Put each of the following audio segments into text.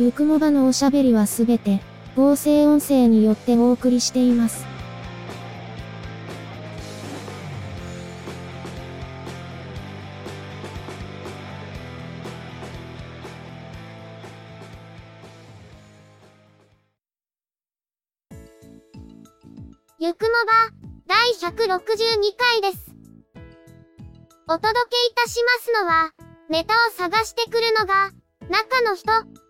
ゆくもばのおしゃべりはすべて、合成音声によってお送りしています。ゆくもば、第162回です。お届けいたしますのは、ネタを探してくるのが、中の人。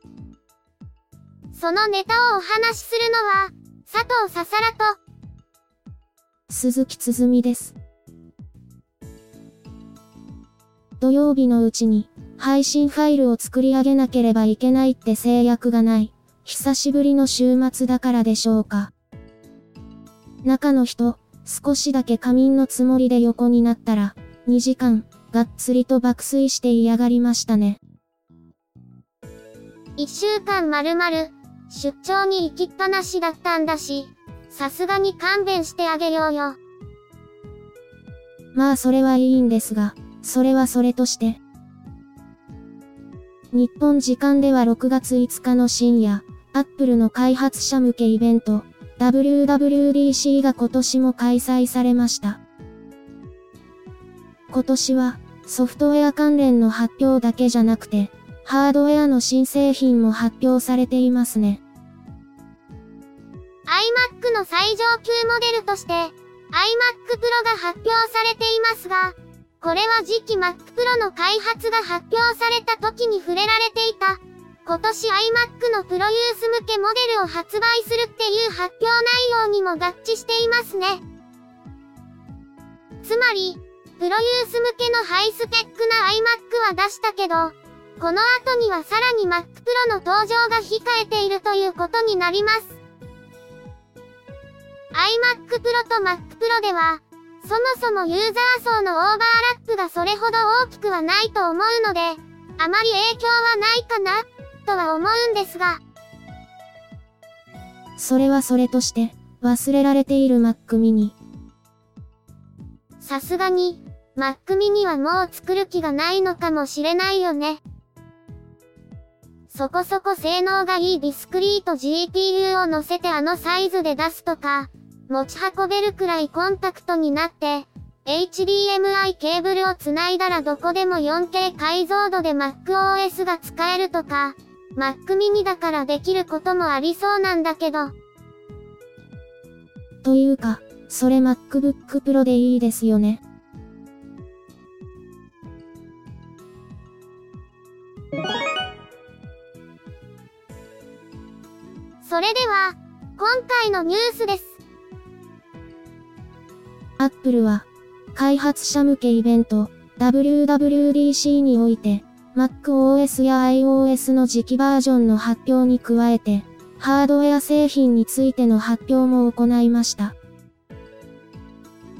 そのネタをお話しするのは、佐藤ささらと、鈴木つづみです。土曜日のうちに、配信ファイルを作り上げなければいけないって制約がない。久しぶりの週末だからでしょうか。中の人、少しだけ仮眠のつもりで横になったら、2時間、がっつりと爆睡して嫌がりましたね。一週間まるまる、出張に行きっぱなしだったんだし、さすがに勘弁してあげようよ。まあそれはいいんですが、それはそれとして。日本時間では6月5日の深夜、アップルの開発者向けイベント、WWDC が今年も開催されました。今年は、ソフトウェア関連の発表だけじゃなくて、ハードウェアの新製品も発表されていますね。iMac の最上級モデルとして、iMac Pro が発表されていますが、これは次期 Mac Pro の開発が発表された時に触れられていた。今年 iMac のプロユース向けモデルを発売するっていう発表内容にも合致していますね。つまり、プロユース向けのハイスペックな iMac は出したけど、この後にはさらに Mac Pro の登場が控えているということになります。iMac Pro と Mac Pro では、そもそもユーザー層のオーバーラップがそれほど大きくはないと思うので、あまり影響はないかな、とは思うんですが、それはそれとして、忘れられている Mac mini。さすがに、Mac mini はもう作る気がないのかもしれないよね。そこそこ性能がいいディスクリート GPU を乗せてあのサイズで出すとか、持ち運べるくらいコンパクトになって、HDMI ケーブルをつないだらどこでも 4K 解像度で MacOS が使えるとか、Mac mini だからできることもありそうなんだけど、というか、それ MacBook Pro でいいですよね。それでは、今回のニュースです。Apple は、開発者向けイベント、WWDC において、MacOS や iOS の次期バージョンの発表に加えて、ハードウェア製品についての発表も行いました。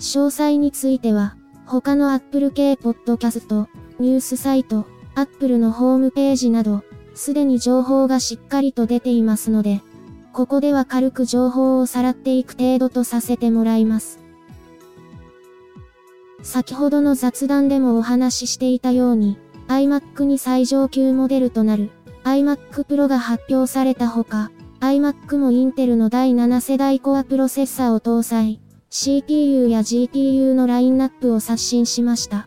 詳細については、他の Apple 系ポッドキャスト、ニュースサイト、Apple のホームページなど、すでに情報がしっかりと出ていますので、ここでは軽く情報をさらっていく程度とさせてもらいます。先ほどの雑談でもお話ししていたように、iMac に最上級モデルとなる iMac Pro が発表されたほか、iMac もインテルの第7世代コアプロセッサーを搭載、CPU や GPU のラインナップを刷新しました。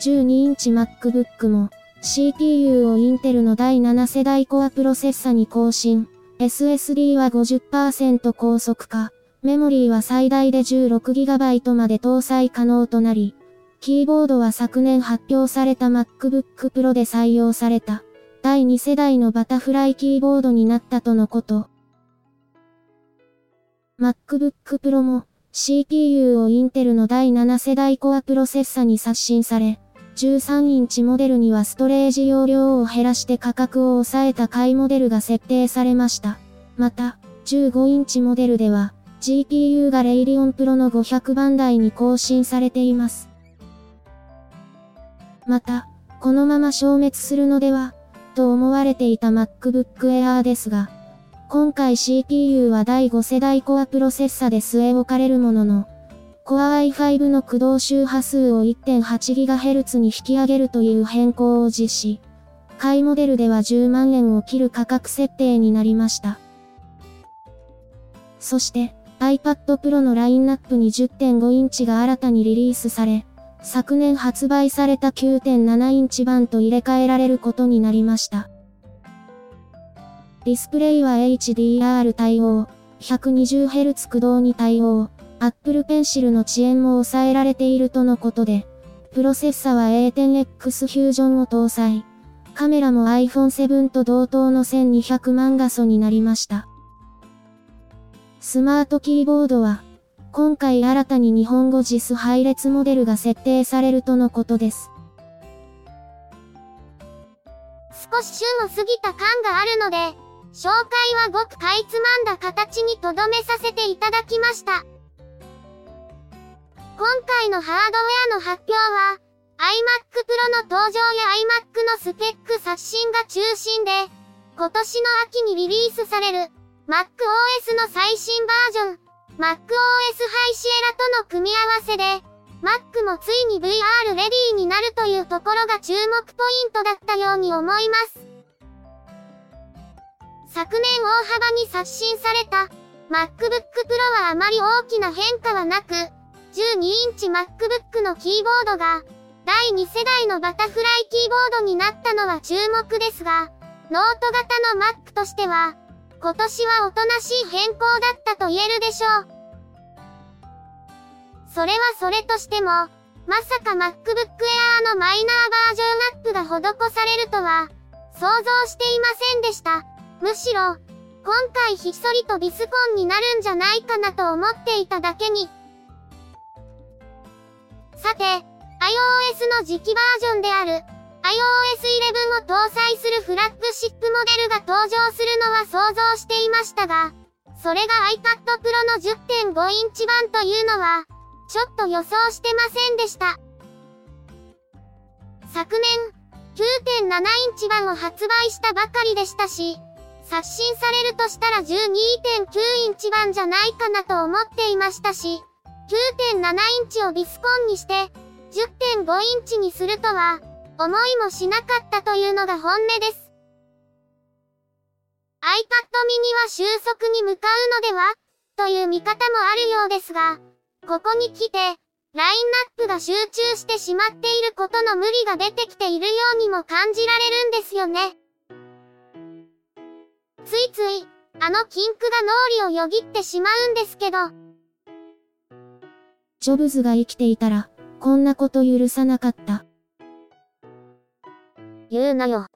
12インチ MacBook も、CPU をインテルの第7世代コアプロセッサに更新、SSD は50%高速化、メモリーは最大で 16GB まで搭載可能となり、キーボードは昨年発表された MacBook Pro で採用された、第2世代のバタフライキーボードになったとのこと。MacBook Pro も、CPU をインテルの第7世代コアプロセッサに刷新され、13インチモデルにはストレージ容量を減らして価格を抑えた買いモデルが設定されました。また、15インチモデルでは、GPU がレイリオンプロの500番台に更新されています。また、このまま消滅するのでは、と思われていた MacBook Air ですが、今回 CPU は第5世代コアプロセッサで据え置かれるものの、Core i5 の駆動周波数を 1.8GHz に引き上げるという変更を実施。買いモデルでは10万円を切る価格設定になりました。そして、iPad Pro のラインナップに10.5インチが新たにリリースされ、昨年発売された9.7インチ版と入れ替えられることになりました。ディスプレイは HDR 対応、120Hz 駆動に対応、Apple Pencil の遅延も抑えられているとのことで、プロセッサは A10X フュージョンを搭載。カメラも iPhone 7と同等の1200万画素になりました。スマートキーボードは、今回新たに日本語 JIS 配列モデルが設定されるとのことです。少し旬を過ぎた感があるので、紹介はごくかいつまんだ形にとどめさせていただきました。今回のハードウェアの発表は、iMac Pro の登場や iMac のスペック刷新が中心で、今年の秋にリリースされる MacOS の最新バージョン、MacOS High Sierra との組み合わせで、Mac もついに VR レディーになるというところが注目ポイントだったように思います。昨年大幅に刷新された MacBook Pro はあまり大きな変化はなく、12インチ MacBook のキーボードが第2世代のバタフライキーボードになったのは注目ですが、ノート型の Mac としては今年はおとなしい変更だったと言えるでしょう。それはそれとしても、まさか MacBook Air のマイナーバージョンアップが施されるとは、想像していませんでした。むしろ、今回ひっそりとビスコンになるんじゃないかなと思っていただけに。さて、iOS の次期バージョンである iOS 11を搭載するフラッグシップモデルが登場するのは想像していましたが、それが iPad Pro の10.5インチ版というのは、ちょっと予想してませんでした。昨年、9.7インチ版を発売したばかりでしたし、刷新されるとしたら12.9インチ版じゃないかなと思っていましたし、9.7インチをビスコンにして、10.5インチにするとは、思いもしなかったというのが本音です。iPad mini は収束に向かうのでは？という見方もあるようですが、ここに来て、ラインナップが集中してしまっていることの無理が出てきているようにも感じられるんですよね。ついつい、あのキンクが脳裏をよぎってしまうんですけど。ジョブズが生きていたら、こんなこと許さなかった。言うなよ。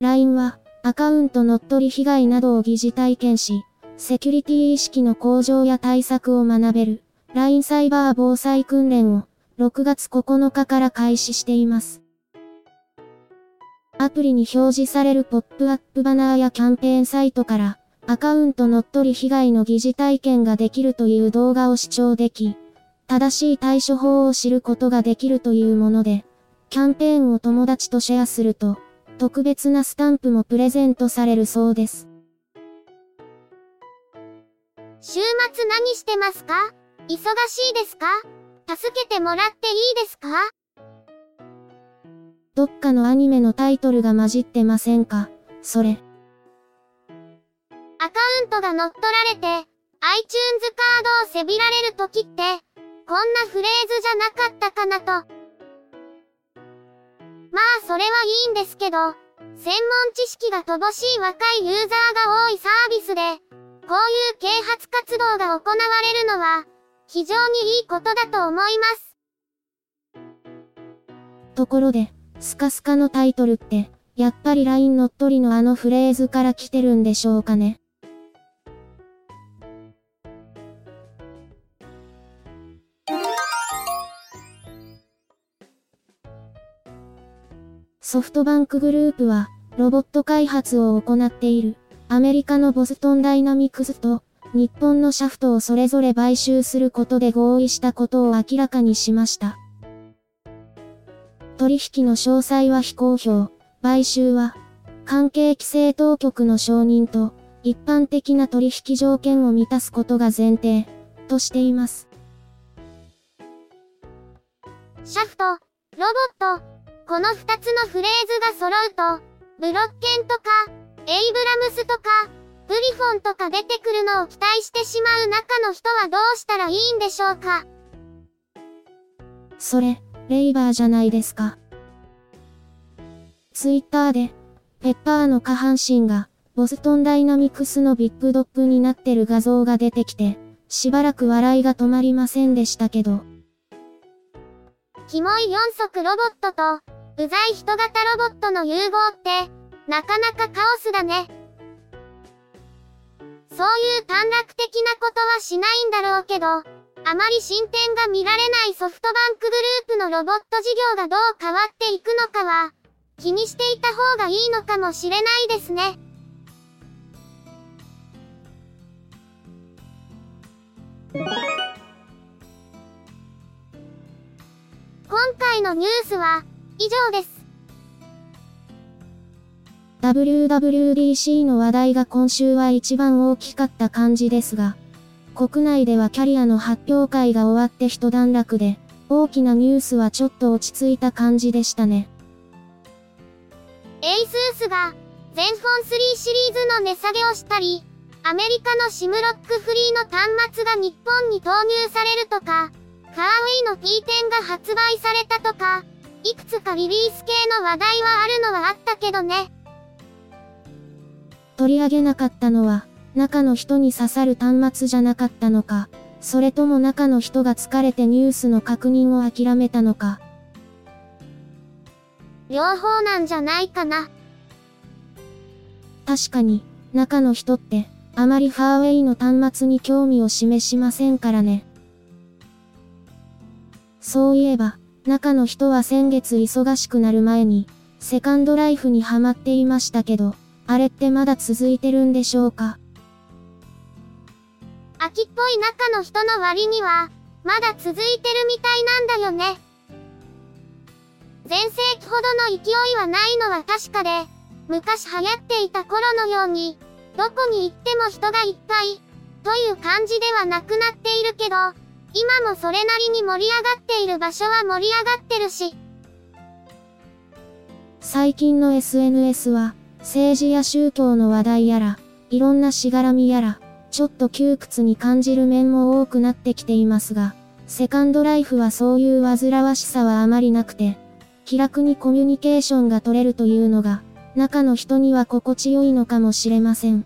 LINE は、アカウント乗っ取り被害などを疑似体験し、セキュリティ意識の向上や対策を学べる、LINE サイバー防災訓練を、6月9日から開始しています。アプリに表示されるポップアップバナーやキャンペーンサイトから、アカウント乗っ取り被害の疑似体験ができるという動画を視聴でき、正しい対処法を知ることができるというもので、キャンペーンを友達とシェアすると、特別なスタンプもプレゼントされるそうです。週末何してますか？忙しいですか？助けてもらっていいですか？どっかのアニメのタイトルが混じってませんか？それ。アカウントが乗っ取られて、iTunes カードをせびられる時って、こんなフレーズじゃなかったかなと。まあそれはいいんですけど、専門知識が乏しい若いユーザーが多いサービスで、こういう啓発活動が行われるのは、非常にいいことだと思います。ところで、スカスカのタイトルって、やっぱり LINE 乗っ取りのあのフレーズから来てるんでしょうかね。ソフトバンクグループは、ロボット開発を行っている、アメリカのボストンダイナミクスと、日本のシャフトをそれぞれ買収することで合意したことを明らかにしました。取引の詳細は非公表、買収は、関係規制当局の承認と、一般的な取引条件を満たすことが前提、としています。シャフト、ロボット、この二つのフレーズが揃うと、ブロッケンとか、エイブラムスとか、プリフォンとか出てくるのを期待してしまう中の人はどうしたらいいんでしょうか？それ、レイバーじゃないですか。ツイッターで、ペッパーの下半身が、ボストンダイナミクスのビッグドッグになってる画像が出てきて、しばらく笑いが止まりませんでしたけど。キモい4足ロボットと、うざい人型ロボットの融合って、なかなかカオスだね。そういう短絡的なことはしないんだろうけど、あまり進展が見られないソフトバンクグループのロボット事業がどう変わっていくのかは、気にしていた方がいいのかもしれないですね。今回のニュースは以上です。WWDC の話題が今週は一番大きかった感じですが、国内ではキャリアの発表会が終わって一段落で、大きなニュースはちょっと落ち着いた感じでしたね。 ASUS が、 ZenFone 3シリーズの値下げをしたり、アメリカのシムロックフリーの端末が日本に投入されるとか、カーウェイの P10 が発売されたとか、いくつかリリース系の話題はあるのはあったけどね。取り上げなかったのは、中の人に刺さる端末じゃなかったのか、それとも中の人が疲れてニュースの確認を諦めたのか。両方なんじゃないかな。確かに、中の人って、あまりファーウェイの端末に興味を示しませんからね。そういえば、中の人は先月忙しくなる前に、セカンドライフにハマっていましたけど、あれってまだ続いてるんでしょうか？秋っぽい中の人の割には、まだ続いてるみたいなんだよね。前世紀ほどの勢いはないのは確かで、昔流行っていた頃のように、どこに行っても人がいっぱい、という感じではなくなっているけど、今もそれなりに盛り上がっている場所は盛り上がってるし。最近の SNS は、政治や宗教の話題やら、いろんなしがらみやら、ちょっと窮屈に感じる面も多くなってきていますが、セカンドライフはそういう煩わしさはあまりなくて、気楽にコミュニケーションが取れるというのが、中の人には心地よいのかもしれません。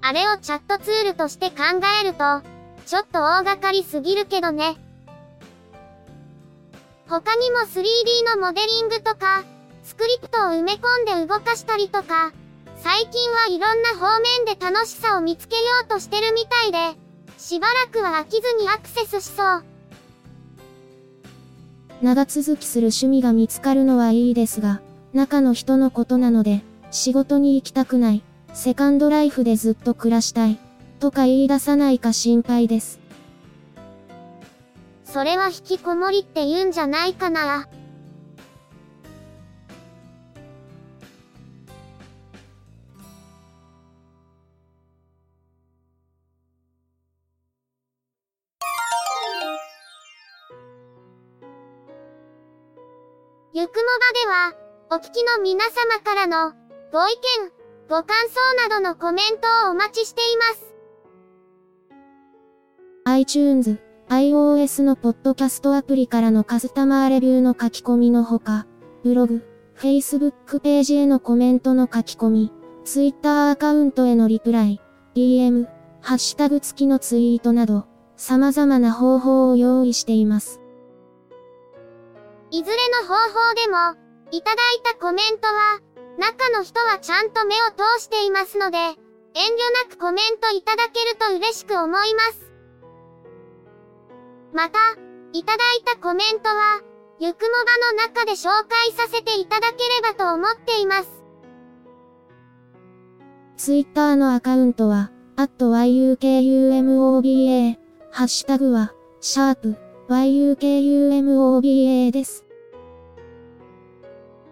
あれをチャットツールとして考えると、ちょっと大掛かりすぎるけどね。他にも 3D のモデリングとか、スクリプトを埋め込んで動かしたりとか、最近はいろんな方面で楽しさを見つけようとしてるみたいで、しばらくは飽きずにアクセスしそう。長続きする趣味が見つかるのはいいですが、中の人のことなので、仕事に行きたくない、セカンドライフでずっと暮らしたい、とか言い出さないか心配です。それは引きこもりって言うんじゃないかな。お聞きの皆様からの、ご意見、ご感想などのコメントをお待ちしています。iTunes、iOS のポッドキャストアプリからのカスタマーレビューの書き込みのほか、ブログ、Facebook ページへのコメントの書き込み、Twitter アカウントへのリプライ、DM、ハッシュタグ付きのツイートなど、様々な方法を用意しています。いずれの方法でも、いただいたコメントは、中の人はちゃんと目を通していますので、遠慮なくコメントいただけると嬉しく思います。また、いただいたコメントは、ゆくもばの中で紹介させていただければと思っています。ツイッターのアカウントは、at yukumoba、ハッシュタグは、シャープ yukumoba です。